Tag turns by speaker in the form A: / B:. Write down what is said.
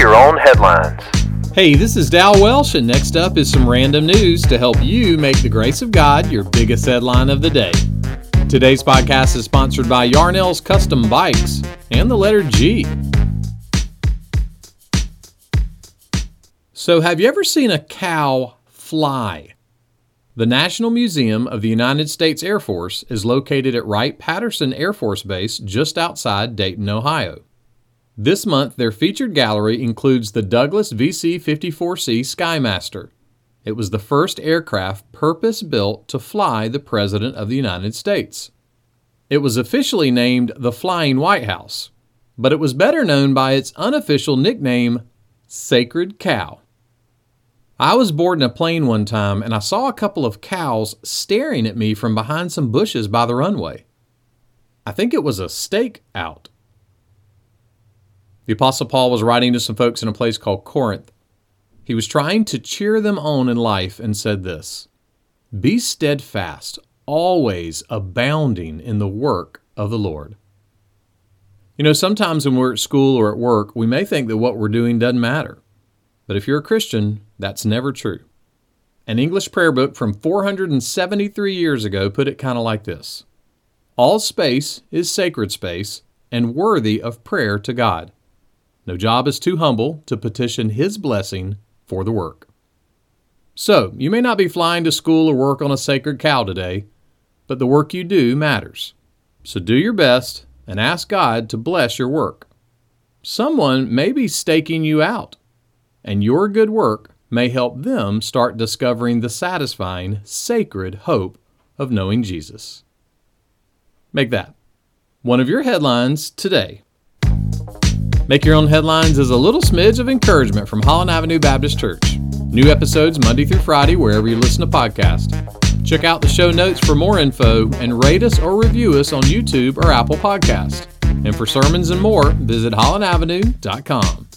A: your own headlines.
B: Hey, this is Dal Welsh, and next up is some random news to help you make the grace of God your biggest headline of the day. Today's podcast is sponsored by Yarnell's Custom Bikes and the letter G. So, have you ever seen a cow fly? The National Museum of the United States Air Force is located at Wright Patterson Air Force Base just outside Dayton, Ohio. This month, their featured gallery includes the Douglas VC 54C Skymaster. It was the first aircraft purpose built to fly the President of the United States. It was officially named the Flying White House, but it was better known by its unofficial nickname, Sacred Cow. I was boarding a plane one time and I saw a couple of cows staring at me from behind some bushes by the runway. I think it was a stake out. The Apostle Paul was writing to some folks in a place called Corinth. He was trying to cheer them on in life and said this Be steadfast, always abounding in the work of the Lord. You know, sometimes when we're at school or at work, we may think that what we're doing doesn't matter. But if you're a Christian, that's never true. An English prayer book from 473 years ago put it kind of like this All space is sacred space and worthy of prayer to God. No job is too humble to petition His blessing for the work. So, you may not be flying to school or work on a sacred cow today, but the work you do matters. So do your best and ask God to bless your work. Someone may be staking you out and your good work may help them start discovering the satisfying, sacred hope of knowing Jesus. Make that one of your headlines today. Make Your Own Headlines is a little smidge of encouragement from Holland Avenue Baptist Church. New episodes Monday through Friday wherever you listen to podcasts. Check out the show notes for more info and rate us or review us on YouTube or Apple Podcast. And for sermons and more, visit hollandavenue.com.